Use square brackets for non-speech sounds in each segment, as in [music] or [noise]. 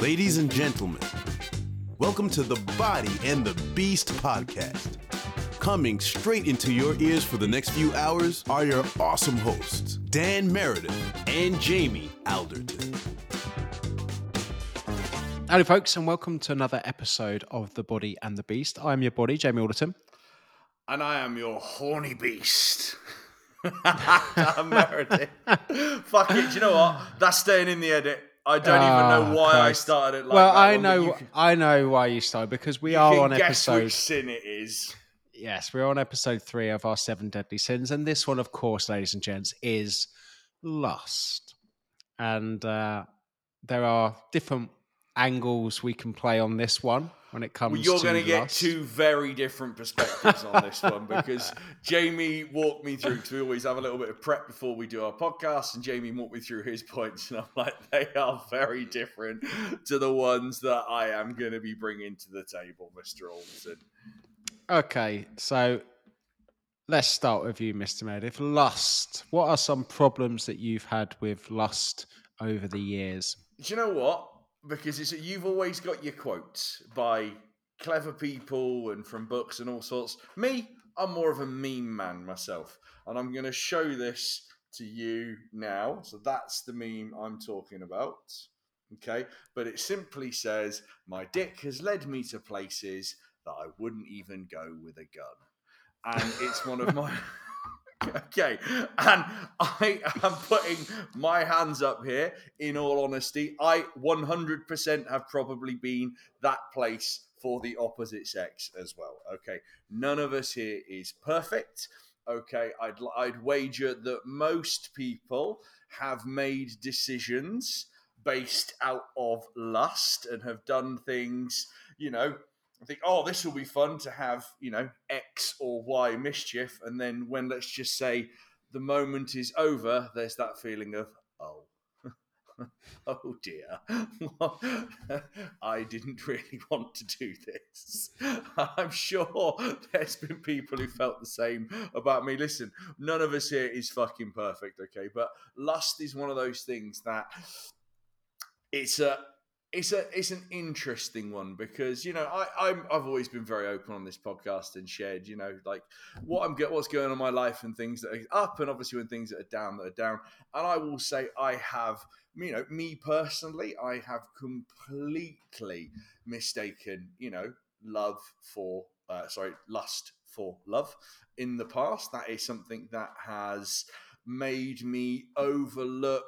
Ladies and gentlemen, welcome to the Body and the Beast podcast. Coming straight into your ears for the next few hours are your awesome hosts, Dan Meredith and Jamie Alderton. Howdy, folks, and welcome to another episode of The Body and the Beast. I'm your body, Jamie Alderton. And I am your horny beast. [laughs] Dan Meredith. [laughs] Fuck it, do you know what? That's staying in the edit. I don't even know Oh, why I started it like well, that. I one, know, can- I know why you started because we are on guess episode. which sin it is. Yes, we're on episode three of our seven deadly sins, and this one, of course, ladies and gents, is lust. And uh, there are different angles we can play on this one when it comes. Well, you're going to get lust. two very different perspectives on this one because [laughs] Jamie walked me through, because we always have a little bit of prep before we do our podcast, and Jamie walked me through his points, and I'm like, they are very different to the ones that I am going to be bringing to the table, Mr. Alderton. Okay, so let's start with you, Mr. Meredith. Lust. What are some problems that you've had with lust over the years? Do you know what? Because it's you've always got your quotes by clever people and from books and all sorts. Me, I'm more of a meme man myself, and I'm going to show this to you now. So that's the meme I'm talking about. Okay, but it simply says, "My dick has led me to places that I wouldn't even go with a gun," and it's one of my. [laughs] Okay, and I am putting my hands up here. In all honesty, I 100% have probably been that place for the opposite sex as well. Okay, none of us here is perfect. Okay, I'd I'd wager that most people have made decisions based out of lust and have done things, you know, I think, oh, this will be fun to have, you know, X or Y mischief. And then when, let's just say, the moment is over, there's that feeling of, oh, [laughs] oh dear, [laughs] I didn't really [laughs] want to do this. I'm sure there's been people who felt the same about me. Listen, none of us here is fucking perfect, okay? But lust is one of those things that it's a it's a it's an interesting one because you know I I'm, I've always been very open on this podcast and shared you know like what I'm what's going on in my life and things that are up and obviously when things that are down that are down. And I will say I have you know me personally I have completely mistaken you know love for uh, sorry lust for love in the past. That is something that has made me overlook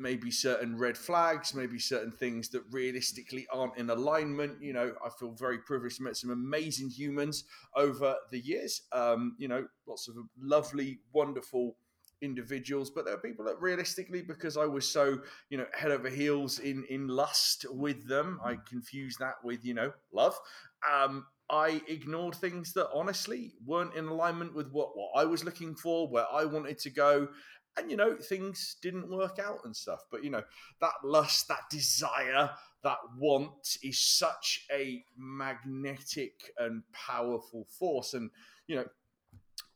maybe certain red flags, maybe certain things that realistically aren't in alignment. You know, I feel very privileged to met some amazing humans over the years. Um, you know, lots of lovely, wonderful individuals, but there are people that realistically, because I was so, you know, head over heels in in lust with them, I confused that with, you know, love. Um, I ignored things that honestly weren't in alignment with what, what I was looking for, where I wanted to go and you know things didn't work out and stuff but you know that lust that desire that want is such a magnetic and powerful force. And you know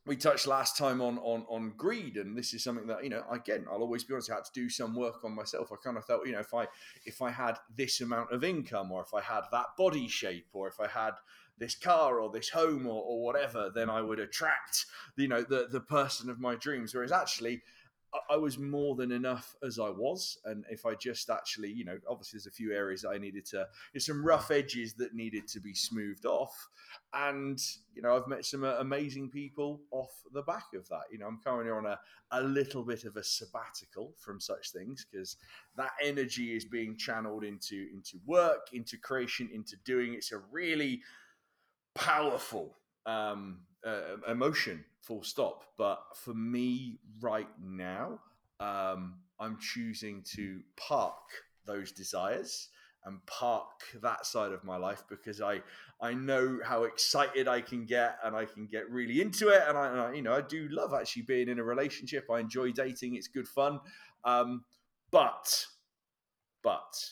we touched last time on on on greed and this is something that you know again i'll always be honest i had to do some work on myself. I kind of felt you know if i if i had this amount of income or if i had that body shape or if i had this car or this home or, or whatever then i would attract you know the the person of my dreams. Whereas actually I- was more than enough as I was, and if I just actually, you know, obviously there's a few areas that I needed to, there's some rough edges that needed to be smoothed off, and you know, I've met some uh, amazing people off the back of that. You know, I'm currently on a a little bit of a sabbatical from such things because that energy is being channeled into into work, into creation, into doing. It's a really powerful um, uh, emotion, full stop. But for me right now, um, I'm choosing to park those desires and park that side of my life because I I know how excited I can get and I can get really into it and I, and I you know I do love actually being in a relationship. I enjoy dating; it's good fun. Um, but but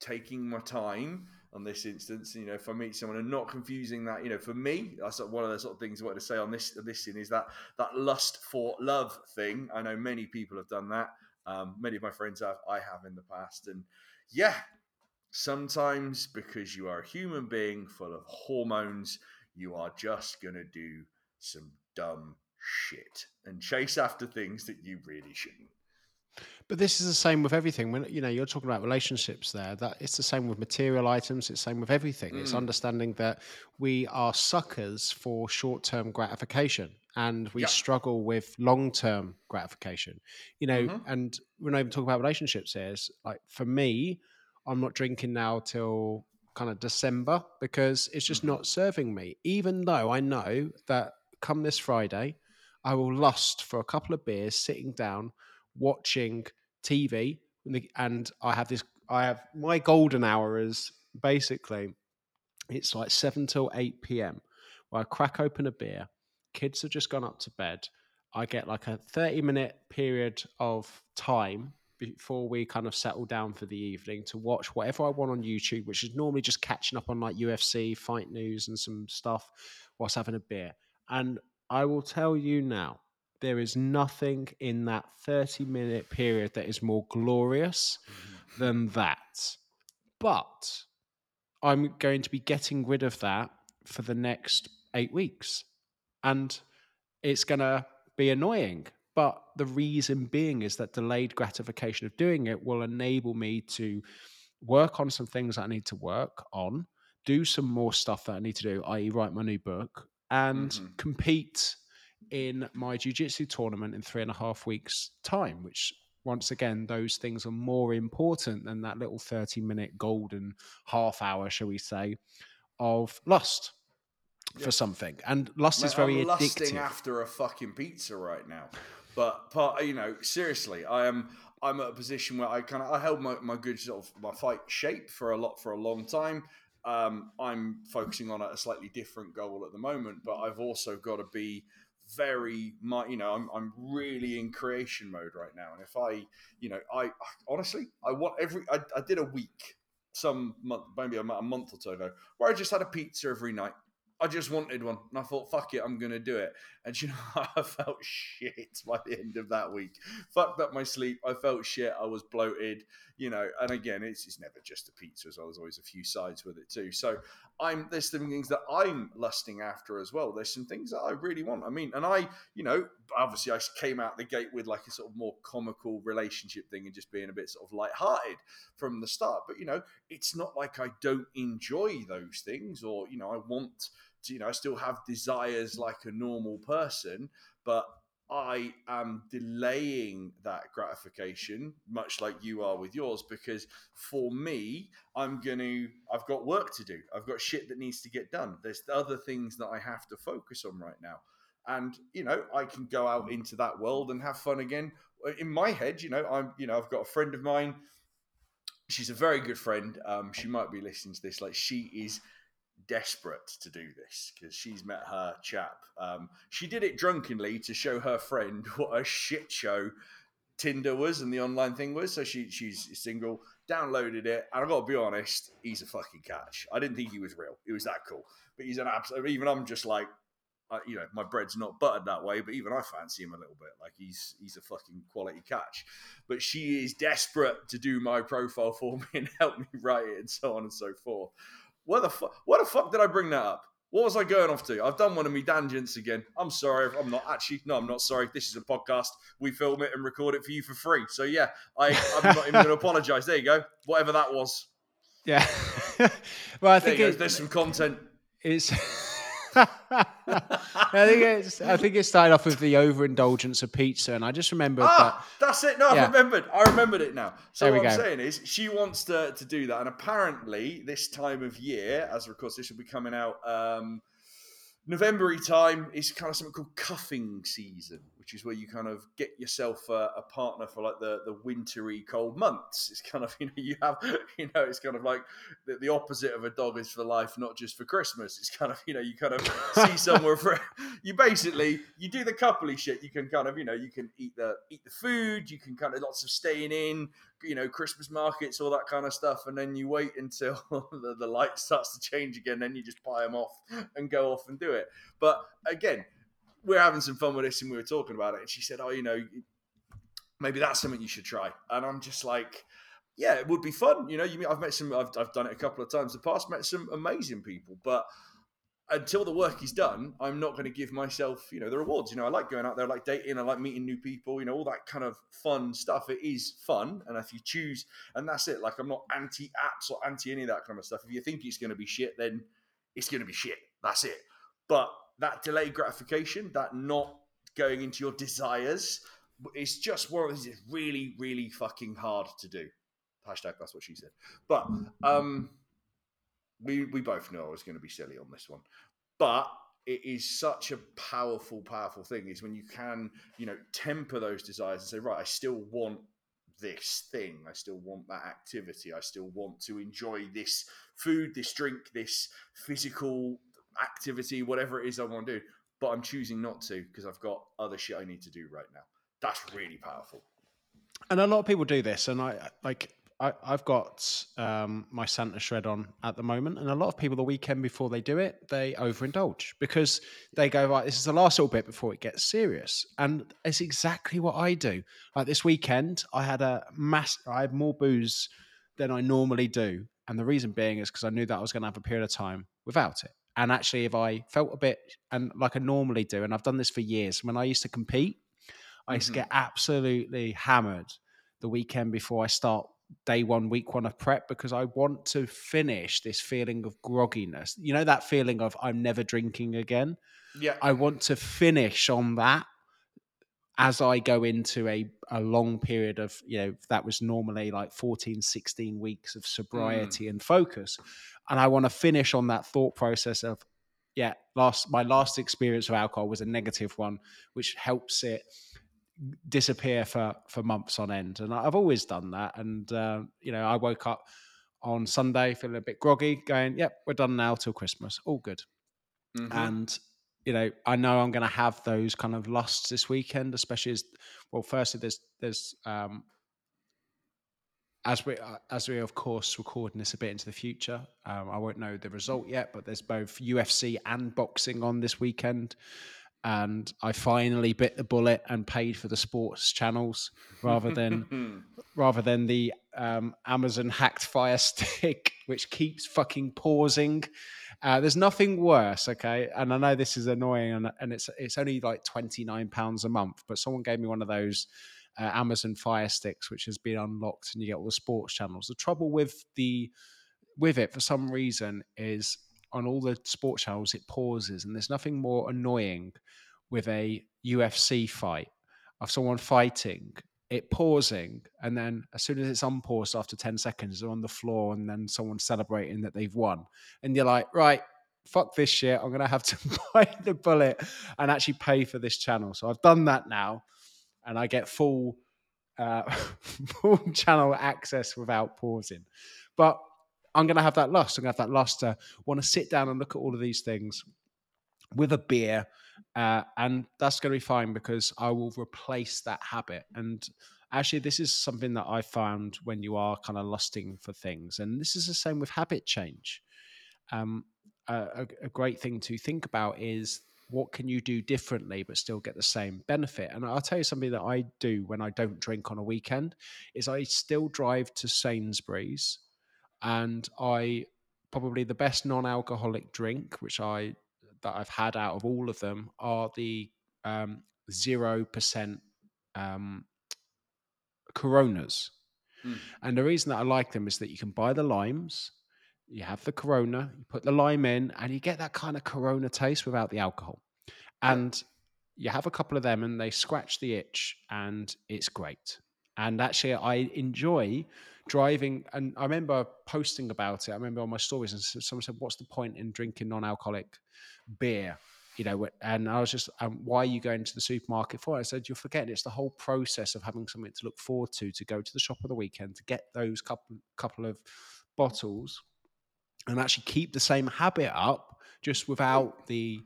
taking my time on this instance, you know, if I meet someone and not confusing that, you know, for me, that's one of the sort of things I wanted to say on this this thing is that that lust for love thing. I know many people have done that. Um, many of my friends have, I have in the past, and yeah, sometimes because you are a human being full of hormones, you are just gonna do some dumb shit and chase after things that you really shouldn't. But this is the same with everything. When you know you're talking about relationships, there, that it's the same with material items. It's the same with everything. It's Mm. understanding that we are suckers for short-term gratification, and we Yeah. struggle with long-term gratification. You know, Mhm. and we're not even talking about relationships here. It's like for me, I'm not drinking now till kind of December because it's just Mhm. not serving me. Even though I know that come this Friday, I will lust for a couple of beers, sitting down, watching TV, and I have this. I have my golden hour is basically it's like seven till eight p.m. where I crack open a beer. Kids have just gone up to bed. I get like a thirty-minute period of time before we kind of settle down for the evening to watch whatever I want on YouTube, which is normally just catching up on like UFC, fight news, and some stuff whilst having a beer. And I will tell you now, there is nothing in that 30 minute period that is more glorious than that. But I'm going to be getting rid of that for the next eight weeks. And it's going to be annoying. But the reason being is that delayed gratification of doing it will enable me to work on some things that I need to work on, do some more stuff that I need to do, i.e., write my new book, and Mhm. compete in my jiu-jitsu tournament in three and a half weeks time which once again those things are more important than that little 30 minute golden half hour shall we say of lust Yeah. for something and lust is very I'm lusting after a fucking pizza right now. But part, you know, seriously, I am. I'm at a position where I kind of I held my, my good sort of my fight shape for a lot for a long time. Um, I'm focusing on a slightly different goal at the moment, but I've also got to be very my you know I'm, I'm really in creation mode right now and if i you know i honestly i want every i, I did a week some month maybe a, a month or so ago where i just had a pizza every night I just wanted one, and I thought, "Fuck it, I'm gonna do it." And [laughs] you know, I felt shit by the end of that week. Fucked up my sleep. I felt shit. I was bloated. You know, and again, it's, it's never just a pizza as well. There's always a few sides with it too. So I'm there's some things that I'm lusting after as well. There's some things that I really want. I mean, and I, you know, obviously I came out the gate with like a sort of more comical relationship thing and just being a bit sort of light-hearted from the start. But you know, it's not like I don't enjoy those things or you know I want to, you know I still have desires like a normal person, but I am delaying that gratification, much like you are with yours, because for me, I'm gonna, I've got work to do. I've got shit that needs to get done. There's other things that I have to focus on right now. And, you know, I can go out into that world and have fun again. In my head, you know, I'm, you know, I've got a friend of mine. She's a very good friend. Um, she might be listening to this. Like, she is desperate to do this because she's met her chap. Um, she did it drunkenly to show her friend [laughs] what a shit show Tinder was and the online thing was. So she she's single, downloaded it, and I've got to be honest, he's a fucking catch. I didn't think he was real. He was that cool, but he's an absolute. Even I'm just like. Uh, you know, my bread's not buttered that way, but even I fancy him a little bit. Like he's he's a fucking quality catch. But she is desperate to do my profile for me and [laughs] help me write it and so on and so forth. What the fuck? What the fuck did I bring that up? What was I going off to? I've done one of me tangents again. I'm sorry. I'm not actually. No, I'm not sorry. This is a podcast. We film it and record it for you for free. So yeah, I, I'm not even going [laughs] to apologise. There you go. Whatever that was. yeah [laughs] well i There think it, There's some content. it's [laughs] [laughs] I think it's I think it started off with the overindulgence of pizza, and I just remembered Ah, that's it. No, I Yeah. remembered. I remembered it now. So what I'm saying is, she wants to, to do that, and apparently, this time of year, as of course this will be coming out um, November time, is kind of something called cuffing season, which is where you kind of get yourself a, a partner for like the the wintry cold months. It's kind of [laughs] you know you have you know it's kind of like the, the opposite of a dog is for life, not just for Christmas. It's kind of you know you kind of see [laughs] somewhere for [laughs] you basically you do the coupley shit. You can kind of you know you can eat the eat the food. You can kind of lots of staying in. You know Christmas markets, all that kind of stuff, and then you wait until the, the light starts to change again. Then you just buy them off and go off and do it. But again, we're having some fun with this, and we were talking about it. And she said, "Oh, you know." maybe that's something you should try. And I'm just like, yeah, it would be fun. You know, you mean I've met some, I've, I've done it a couple of times in the past, met some amazing people, but until the work is done, I'm not going to give myself, you know, the rewards. You know, I like going out there, I like dating, I like meeting new people, you know, all that kind of fun stuff. It is fun. And if you choose, and that's it, like I'm not anti apps or anti any of that kind of stuff. If you think it's going to be shit, then it's going to be shit. That's it. But that delayed gratification, that not going into your desires, is just one of these really, really fucking hard to do. Hashtag that's what she said. But um we we both know I was going to be silly on this one, but it is such a powerful, powerful thing. Is when you can, you know, temper those desires and say, right, I still want this thing. I still want that activity. I still want to enjoy this food, this drink, this physical activity, whatever it is I want to do. But I'm choosing not to because I've got other shit I need to do right now. That's really powerful. And a lot of people do this, and I like I, have got um, my Santa shred on at the moment, and a lot of people the weekend before they do it, they overindulge because they go right. This is the last little bit before it gets serious, and it's exactly what I do. Like this weekend, I had a mass. I had more booze than I normally do, and the reason being is because I knew that I was going to have a period of time without it. And actually, if I felt a bit and like I normally do, and I've done this for years, when I used to compete, I used mm-hmm. to get absolutely hammered the weekend before I start day one, week one of prep because I want to finish this feeling of grogginess. You know, that feeling of I'm never drinking again. Yeah. I want to finish on that as I go into a, a long period of, you know, that was normally like 14, 16 weeks of sobriety mm. and focus. And I want to finish on that thought process of, yeah, last my last experience of alcohol was a negative one, which helps it disappear for for months on end and i've always done that and uh, you know i woke up on sunday feeling a bit groggy going yep we're done now till christmas all good mm-hmm. and you know i know i'm going to have those kind of lusts this weekend especially as well firstly there's there's um as we uh, as we of course recording this a bit into the future um, i won't know the result yet but there's both ufc and boxing on this weekend and I finally bit the bullet and paid for the sports channels rather than [laughs] rather than the um, Amazon hacked Fire Stick, [laughs] which keeps fucking pausing. Uh, there's nothing worse, okay? And I know this is annoying, and, and it's it's only like twenty nine pounds a month, but someone gave me one of those uh, Amazon Fire Sticks, which has been unlocked, and you get all the sports channels. The trouble with the with it, for some reason, is on all the sports channels it pauses, and there's nothing more annoying with a UFC fight of someone fighting, it pausing, and then as soon as it's unpaused after 10 seconds, they're on the floor and then someone celebrating that they've won. And you're like, right, fuck this shit. I'm to have to [laughs] bite the bullet and actually pay for this channel. So I've done that now and I get full, uh, [laughs] full channel access without pausing. But I'm to have that lust. I'm to have that lust to want to sit down and look at all of these things with a beer. Uh, and that's going to be fine because I will replace that habit. And actually, this is something that I found when you are kind of lusting for things. And this is the same with habit change. Um, a, a great thing to think about is what can you do differently but still get the same benefit and i'll tell you something that i do when i don't drink on a weekend is i still drive to sainsbury's and i probably the best non-alcoholic drink which i that I've had out of all of them are the um, zero percent um, Coronas. Mm. And the reason that I like them is that you can buy the limes, you have the Corona, you put the lime in, and you get that kind of Corona taste without the alcohol. And you have a couple of them, and they scratch the itch, and it's great. And actually, I enjoy driving. And I remember posting about it. I remember on my stories, and someone said, "What's the point in drinking non-alcoholic beer?" You know, and I was just, um, "Why are you going to the supermarket for?" I said, "You're forgetting it's the whole process of having something to look forward to, to go to the shop of the weekend, to get those couple couple of bottles, and actually keep the same habit up, just without the."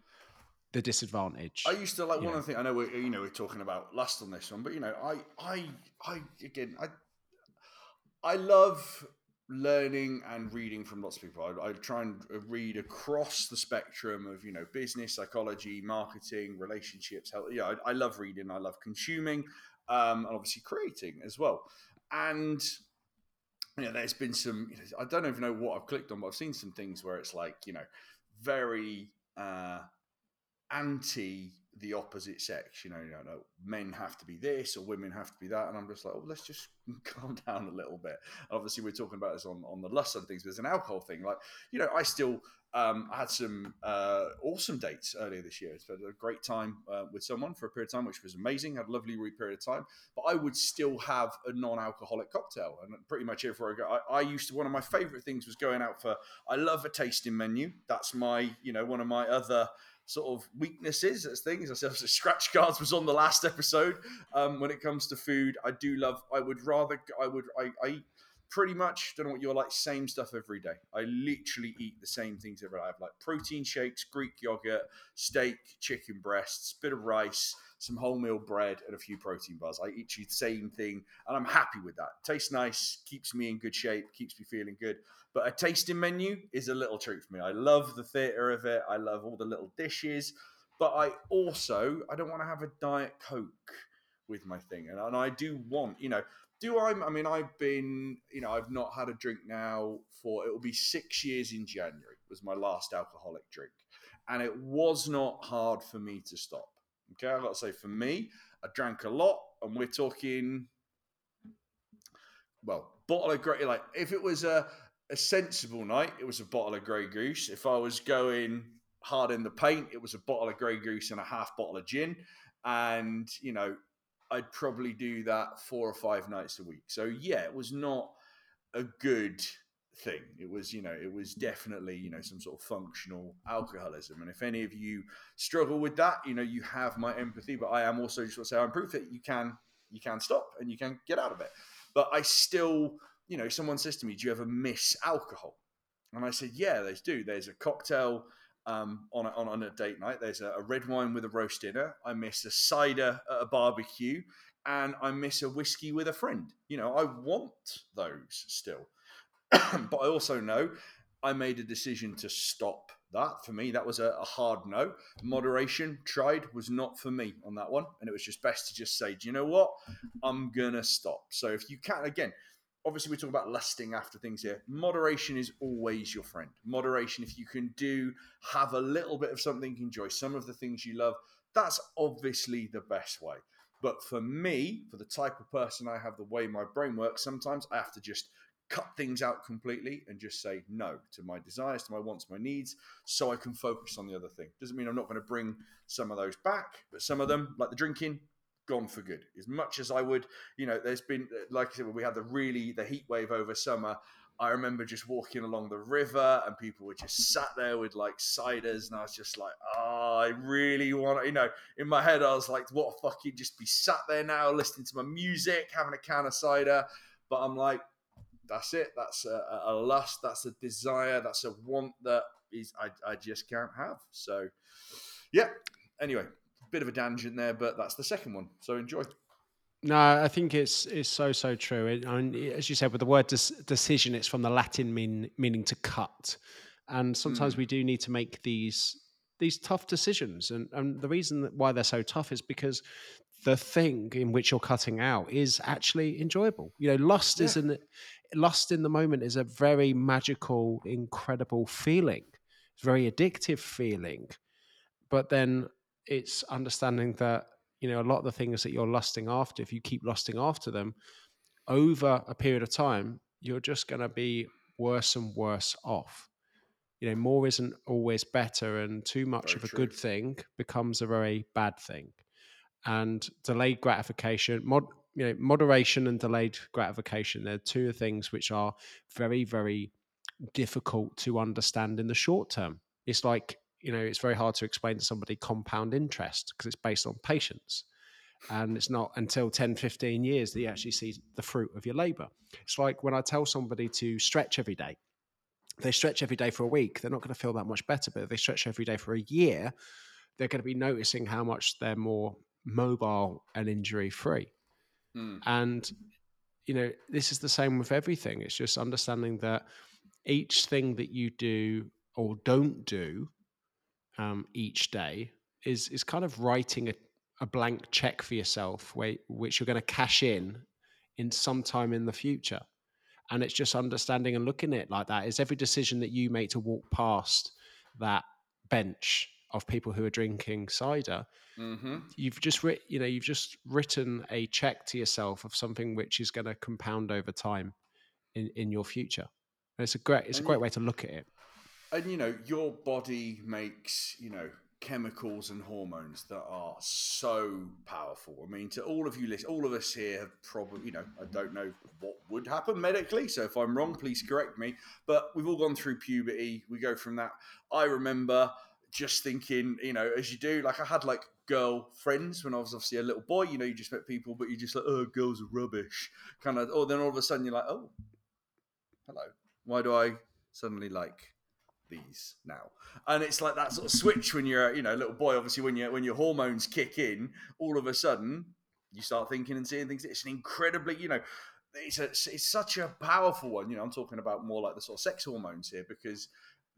The disadvantage. I used to like one know. of the things I know we're you know we're talking about lust on this one, but you know I I I again I I love learning and reading from lots of people. I, I, try and read across the spectrum of you know business, psychology, marketing, relationships, health. Yeah, I, I love reading. I love consuming, um, and obviously creating as well. And you know, there's been some. I don't even know what I've clicked on, but I've seen some things where it's like you know, very uh, anti the opposite sex. You know, you know, men have to be this or women have to be that, and I'm just like, oh, let's just [laughs] calm down a little bit. Obviously, we're talking about this on on the lust and things. But there's an alcohol thing. Like, you know, I still um, I had some uh, awesome dates earlier this year. It's a great time uh, with someone for a period of time, which was amazing. Had a lovely period of time. But I would still have a non-alcoholic cocktail, and pretty much everywhere I go, I, I used to. One of my favorite things was going out for. I love a tasting menu. That's my, you know, one of my other sort of weaknesses as things. I said scratch cards was on the last episode. Um, when it comes to food, I do love. I would rather. I would. I, I eat pretty much. Don't know what you're like. Same stuff every day. I literally eat the same things every day. I have like protein shakes, Greek yogurt, steak, chicken breasts, bit of rice. Some wholemeal bread and a few protein bars. I eat the same thing, and I'm happy with that. Tastes nice, keeps me in good shape, keeps me feeling good. But a tasting menu is a little treat for me. I love the theatre of it. I love all the little dishes. But I also I don't want to have a diet coke with my thing, and, and I do want you know. Do I? I mean, I've been you know I've not had a drink now for it will be six years in January. Was my last alcoholic drink, and it was not hard for me to stop. Okay, I've got to say for me, I drank a lot, and we're talking well, bottle of Grey. Like if it was a a sensible night, it was a bottle of Grey Goose. If I was going hard in the paint, it was a bottle of Grey Goose and a half bottle of gin. And, you know, I'd probably do that four or five nights a week. So, yeah, it was not a good thing. It was, you know, it was definitely, you know, some sort of functional alcoholism. And if any of you struggle with that, you know, you have my empathy. But I am also just want to say I'm proof that you can you can stop and you can get out of it. But I still you know, someone says to me, "Do you ever miss alcohol?" And I said, "Yeah, they do. There's a cocktail um, on, a, on, a date night. There's a, a, red wine with a roast dinner. I miss a cider at a barbecue, and I miss a whiskey with a friend. You know, I want those still, [coughs] but I also know I made a decision to stop that. For me, that was a, a hard no. Moderation tried was not for me on that one, and it was just best to just say, "Do you know what? I'm gonna stop." So if you can, again obviously we're talking about lusting after things here moderation is always your friend moderation if you can do have a little bit of something enjoy some of the things you love that's obviously the best way but for me for the type of person i have the way my brain works sometimes i have to just cut things out completely and just say no to my desires to my wants my needs so i can focus on the other thing doesn't mean i'm not going to bring some of those back but some of them like the drinking gone for good. As much as I would, you know, there's been, like I said, we had the really, the heat wave over summer, I remember just walking along the river and people were just sat there with like ciders, and I was just like, oh, I really want to, you know, in my head, I was like, what a fucking just be sat there now listening to my music, having a can of cider. But I'm like, that's it. That's a, a lust. That's a desire. That's a want that is I, I just can't have. So, yeah. Anyway, bit of a tangent there, but that's the second one. So enjoy. No, I think it's it's so so true. It, I mean, as you said, with the word des- decision, it's from the Latin mean, meaning to cut, and sometimes mm. we do need to make these these tough decisions. And and the reason why they're so tough is because the thing in which you're cutting out is actually enjoyable. You know, lust yeah. is an lust in the moment is a very magical, incredible feeling. It's a very addictive feeling. But then it's understanding that you know a lot of the things that you're lusting after if you keep lusting after them over a period of time you're just going to be worse and worse off you know more isn't always better and too much very of a true. good thing becomes a very bad thing and delayed gratification mod you know moderation and delayed gratification they're two things which are very very difficult to understand in the short term. It's like you know it's very hard to explain to somebody compound interest because it's based on patience. And it's not until 10 15 years that you actually see the fruit of your labor. It's like when i tell somebody to stretch every day they stretch every day for a week they're not going to feel that much better but if they stretch every day for a year they're going to be noticing how much they're more mobile and injury free mm. and you know this is the same with everything it's just understanding that each thing that you do or don't do um, each day is is kind of writing a, a blank check for yourself, where, which you're going to cash in in some time in the future. And it's just understanding and looking at it like that. Is every decision that you make to walk past that bench of people who are drinking cider, Mm-hmm. you've just writ, you know, you've just written a check to yourself of something which is going to compound over time in in your future. And it's a great, it's a great you- way to look at it. And you know, your body makes, you know, chemicals and hormones that are so powerful. I mean, to all of you list all of us here have probably, you know, I don't know what would happen medically, so if I'm wrong, please correct me. But we've all gone through puberty. We go from that. I remember just thinking, you know, as you do, like I had like girl friends when I was obviously a little boy, you know, you just met people, but you just like, oh, girls are rubbish. Kind of, or then all of a sudden you're like, oh, hello. Why do I suddenly like these now? And it's like that sort of switch when you're, you know, a little boy. Obviously, when you when your hormones kick in, all of a sudden you start thinking and seeing things. It's an incredibly, you know, it's a, it's such a powerful one. You know, I'm talking about more like the sort of sex hormones here because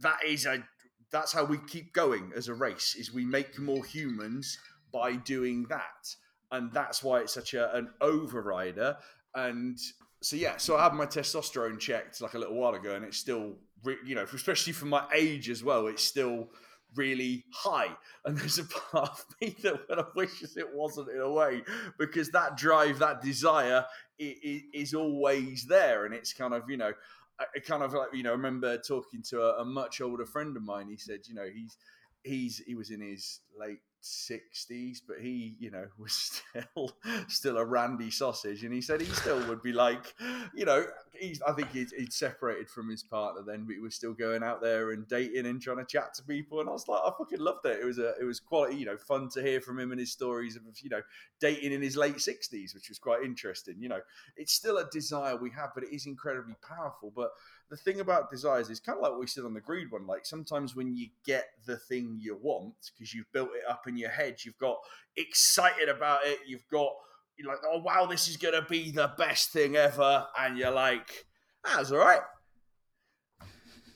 that is a that's how we keep going as a race. Is we make more humans by doing that, and that's why it's such a, an overrider. And so yeah, so I had my testosterone checked like a little while ago, and it's still, re- you know, especially for my age as well, it's still really high. And there's a part of me that when I wishes it wasn't in a way, because that drive, that desire, is always there, and it's kind of you know. I kind of like you know remember talking to a, a much older friend of mine. He said, you know, he's he's he was in his late sixties, but he you know [laughs] was still still a randy sausage, and he said he still would be like, you know, he's I think he'd, he'd separated from his partner then, but he was still going out there and dating and trying to chat to people, and I was like, I fucking loved it. It was a it was quality you know fun to hear from him and his stories of you know dating in his late sixties, which was quite interesting. You know, it's still a desire we have, but it is incredibly powerful. But the thing about desires is kind of like what we said on the greed one. Like sometimes when you get the thing you want because you've built it up in your head, you've got excited about it, you've got you're like, oh wow, this is gonna be the best thing ever, and you're like, "Ah, that's all right,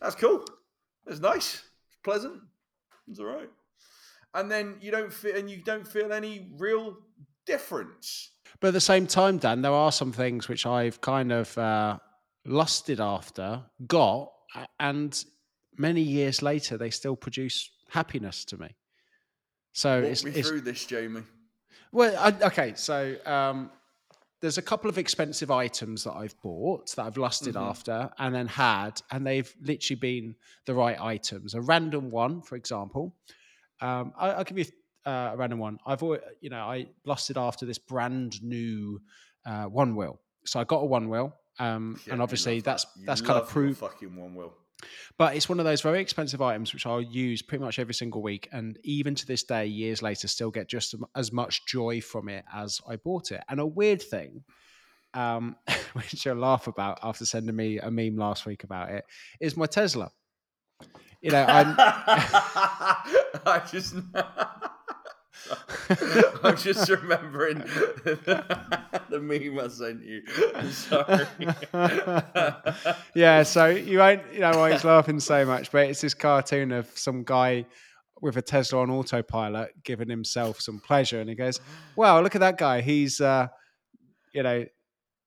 that's cool, that's nice, it's pleasant, it's all right, and then you don't feel and you don't feel any real difference. But at the same time, Dan, there are some things which I've kind of uh, lusted after, got, and many years later, they still produce happiness to me. So Walk it's, me it's through this, Jamie. well, I, okay. So um, there's a couple of expensive items that I've bought that I've lusted Mhm. after and then had, and they've literally been the right items. A random one, for example. Um, I, I'll give you uh, a random one. I've always, you know, I lusted after this brand new uh, Onewheel. So I got a Onewheel, um, [laughs] Yeah, and obviously that's that. That's kind of proof. Fucking Onewheel. But it's one of those very expensive items which I'll use pretty much every single week, and even to this day, years later, still get just as much joy from it as I bought it. And a weird thing, um, [laughs] which you'll laugh about after sending me a meme last week about it, is my Tesla. You know, I'm, [laughs] I just. [laughs] I'm just remembering [laughs] the meme I sent you. I'm sorry. [laughs] yeah, so you won't you know why he's laughing so much, but it's this cartoon of some guy with a Tesla on autopilot giving himself some pleasure, and he goes, "Wow, look at that guy! He's uh, you know."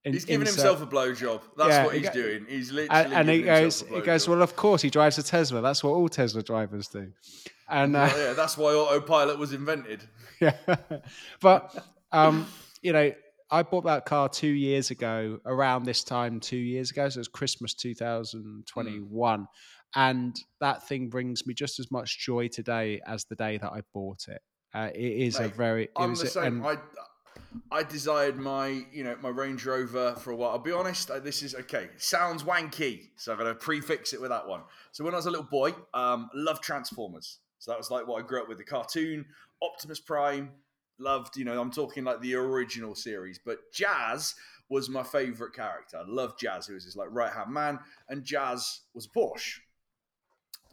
In- He's giving insert- himself a blowjob. That's Yeah, what he he's go- doing. He's literally and, and he goes, he goes, well, of course, he drives a Tesla. That's what all Tesla drivers do. And uh, Well, yeah, that's why autopilot was invented. [laughs] yeah, but um, you know, I bought that car two years ago, around this time, two years ago. So it was Christmas 2021, and that thing brings me just as much joy today as the day that I bought it. Uh, it is a very. It I'm was the a- same. and- I I desired my you know my Range Rover for a while. I'll be honest. uh, This is okay. Sounds wanky, so I'm gonna prefix it with that one. So when I was a little boy, um, loved Transformers. So that was like what I grew up with: the cartoon, Optimus Prime. Loved, you know, I'm talking like the original series. But Jazz was my favorite character. I loved Jazz. He was his like right hand man, and Jazz was Porsche.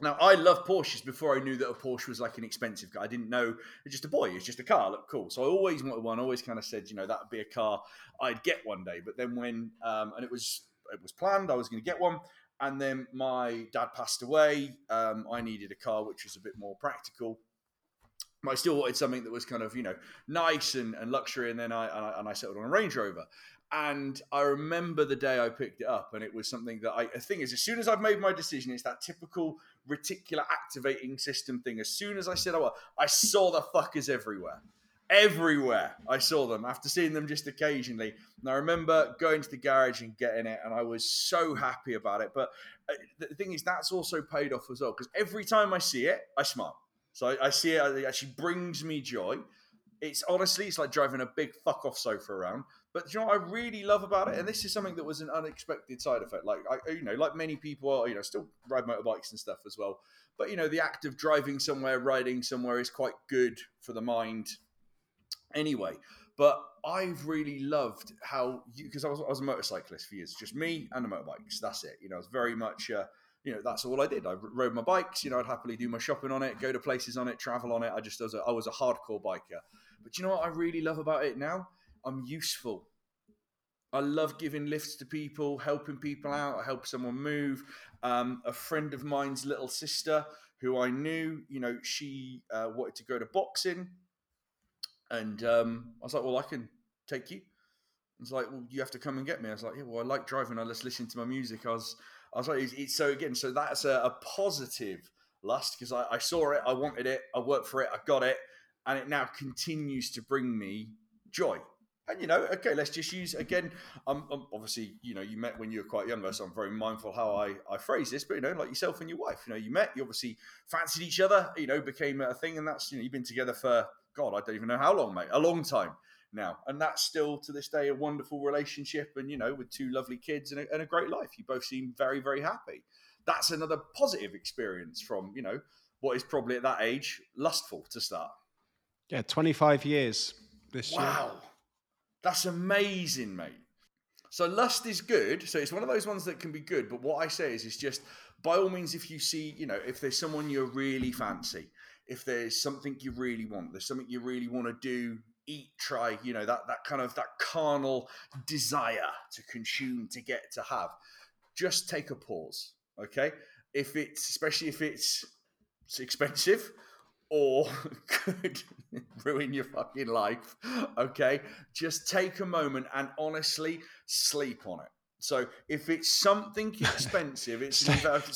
Now I love Porsches before I knew that a Porsche was like an expensive car. I didn't know it's just a boy. It's just a car. Look cool. So I always wanted one. Always kind of said, you know, that would be a car I'd get one day. But then when um, and it was it was planned, I was going to get one. And then my dad passed away. Um, I needed a car which was a bit more practical. But I still wanted something that was kind of you know nice and, and luxury, and then I, and I and I settled on a Range Rover. And I remember the day I picked it up, and it was something that I. The thing is, as soon as I've made my decision, it's that typical reticular activating system thing. As soon as I said, "Oh," I saw the fuckers everywhere, everywhere. I saw them after seeing them just occasionally. And I remember going to the garage and getting it, and I was so happy about it. But uh, the thing is, that's also paid off as well because every time I see it, I smile. So I, I see it; it actually brings me joy. It's honestly, it's like driving a big fuck off sofa around. But you know what I really love about it, and this is something that was an unexpected side effect. Like I, you know, like many people are, you know, still ride motorbikes and stuff as well. But you know, the act of driving somewhere, riding somewhere, is quite good for the mind. Anyway, but I've really loved how you because I was, I was a motorcyclist for years, just me and the motorbikes. That's it. You know, it's very much. Uh, you know, that's all I did. I rode my bikes. You know, I'd happily do my shopping on it, go to places on it, travel on it. I just was a, I was a hardcore biker. But you know what I really love about it now? I'm useful. I love giving lifts to people, helping people out, I help someone move. Um, a friend of mine's little sister, who I knew, you know, she uh, wanted to go to boxing, and um, I was like, "Well, I can take you." It's like, "Well, you have to come and get me." I was like, "Yeah, well, I like driving. I just listen to my music." I was, I was like, "It's, it's so again, so that's a, a positive lust because I, I saw it, I wanted it, I worked for it, I got it, and it now continues to bring me joy." And you know, okay, let's just use again. I'm obviously, you know, you met when you were quite younger, so I'm very mindful how I, I phrase this. But you know, like yourself and your wife, you know, you met, you obviously fancied each other, you know, became a thing, and that's you know, you've been together for God, I don't even know how long, mate, a long time now, and that's still to this day a wonderful relationship, and you know, with two lovely kids and a, and a great life. You both seem very, very happy. That's another positive experience from you know what is probably at that age lustful to start. Yeah, 25 years this wow. year. Wow. That's amazing, mate. So lust is good. So it's one of those ones that can be good. But what I say is, it's just by all means, if you see, you know, if there's someone you're really fancy, if there's something you really want, there's something you really want to do, eat, try, you know, that that kind of that carnal desire to consume, to get, to have, just take a pause. Okay. If it's especially if it's, it's expensive or [laughs] could ruin your fucking life. Okay, just take a moment and honestly sleep on it. So if it's something [laughs] expensive, it's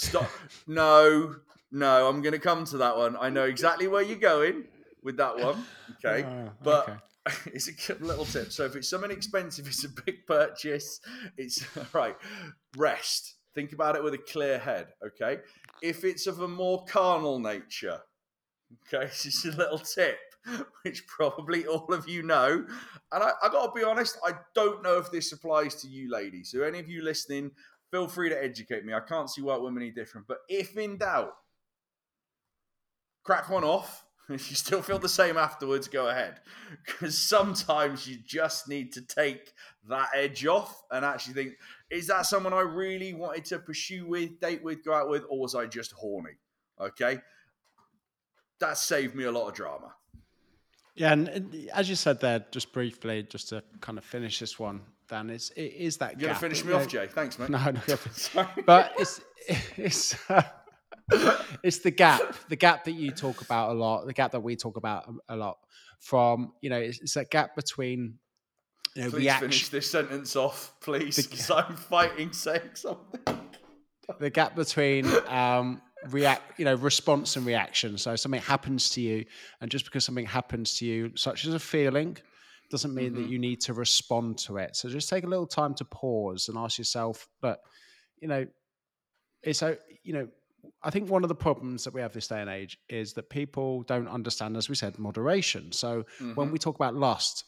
stop. No, no, I'm going to come to that one. I know exactly where you're going with that one. Okay, uh, but. Okay. [laughs] It's a little tip. So if it's something expensive, it's a big purchase. It's right. Rest. Think about it with a clear head. Okay. If it's of a more carnal nature, Okay, [laughs] this is a little tip, which probably all of you know. And I, I got to be honest, I don't know if this applies to you ladies. So, any of you listening, feel free to educate me. I can't see white women any different. But if in doubt, crack one off. [laughs] If you still feel the same afterwards, go ahead. Because sometimes you just need to take that edge off and actually think, is that someone I really wanted to pursue with, date with, go out with, or was I just horny? Okay that saved me a lot of drama. Yeah, and as you said there, just briefly, just to kind of finish this one, Dan, is it is that you're gonna finish me off, Jay? Thanks, mate. [laughs] No, no, [laughs] but it's it's uh, [laughs] it's the gap, the gap that you talk about a lot, the gap that we talk about a lot. From you know, it's, it's that gap between you know, please reaction. finish this sentence off, please, because I'm fighting saying something. The gap between um, react you know response and reaction so something happens to you and just because something happens to you such as a feeling doesn't mean mm-hmm. that you need to respond to it so just take a little time to pause and ask yourself but you know it's a you know I think one of the problems that we have this day and age is that people don't understand, as we said, moderation. So mm-hmm. when we talk about lust,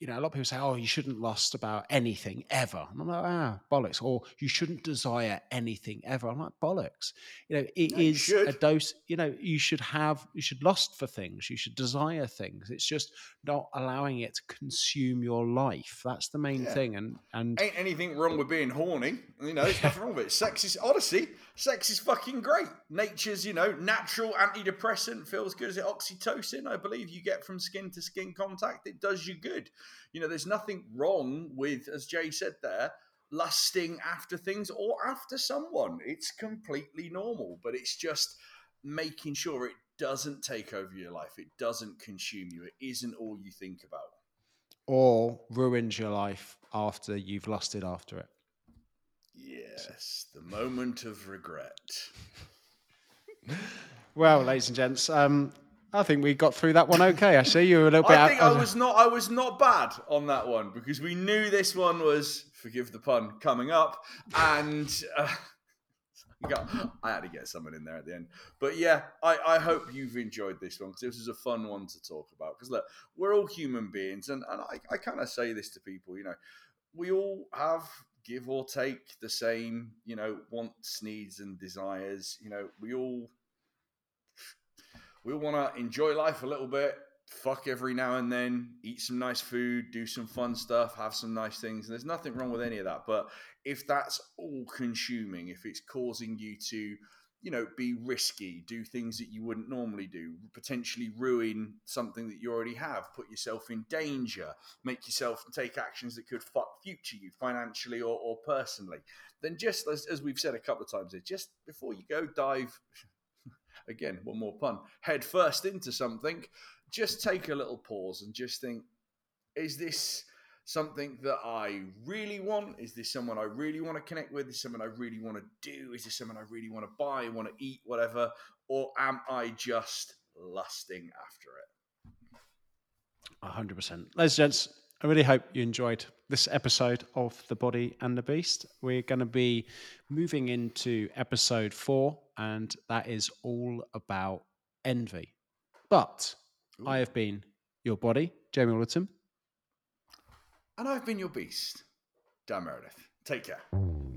you know, a lot of people say, "Oh, you shouldn't lust about anything ever." And I'm like, "Ah, bollocks!" Or you shouldn't desire anything ever. I'm like, "Bollocks!" You know, it no, is a dose. You know, you should have, you should lust for things. You should desire things. It's just not allowing it to consume your life. That's the main yeah. thing. And and ain't anything wrong with being horny. You know, there's nothing wrong with it. Sex is honestly, sex is fucking great. Nature's, you know, natural antidepressant feels good as it oxytocin. I believe you get from skin to skin contact. It does you good. You know, there's nothing wrong with, as Jay said there, lusting after things or after someone. It's completely normal, but it's just making sure it doesn't take over your life, it doesn't consume you, it isn't all you think about. Or ruins your life after you've lost it after it. Yes, the moment of regret. Well, ladies and gents, um, I think we got through that one okay. I see you were a little bit. I think out- I was not I was not bad on that one because we knew this one was forgive the pun coming up and uh, [laughs] I had to get someone in there at the end. But yeah, I, I hope you've enjoyed this one because this was a fun one to talk about. Because look, we're all human beings, and, and I, I kind of say this to people, you know, we all have give or take the same, you know, wants, needs, and desires. You know, we all we all want to enjoy life a little bit, fuck every now and then, eat some nice food, do some fun stuff, have some nice things. And there's nothing wrong with any of that. But if that's all consuming, if it's causing you to, you know, be risky, do things that you wouldn't normally do, potentially ruin something that you already have, put yourself in danger, make yourself take actions that could fuck future you financially or, or personally, then just as, as we've said a couple of times, just before you go dive [laughs] again, one more pun, head first into something, just take a little pause and just think, is this something that I really want? Is this someone I really want to connect with? Is this someone I really want to do? Is this someone I really want to buy, want to eat, whatever? Or am I just lusting after it? 100%. Ladies and gents, I really hope you enjoyed this episode of The Body and the Beast. We're going to be moving into episode four, and that is all about envy. But I have been your body, Jamie Alderton. And I've been your beast, Dan Meredith. Take care.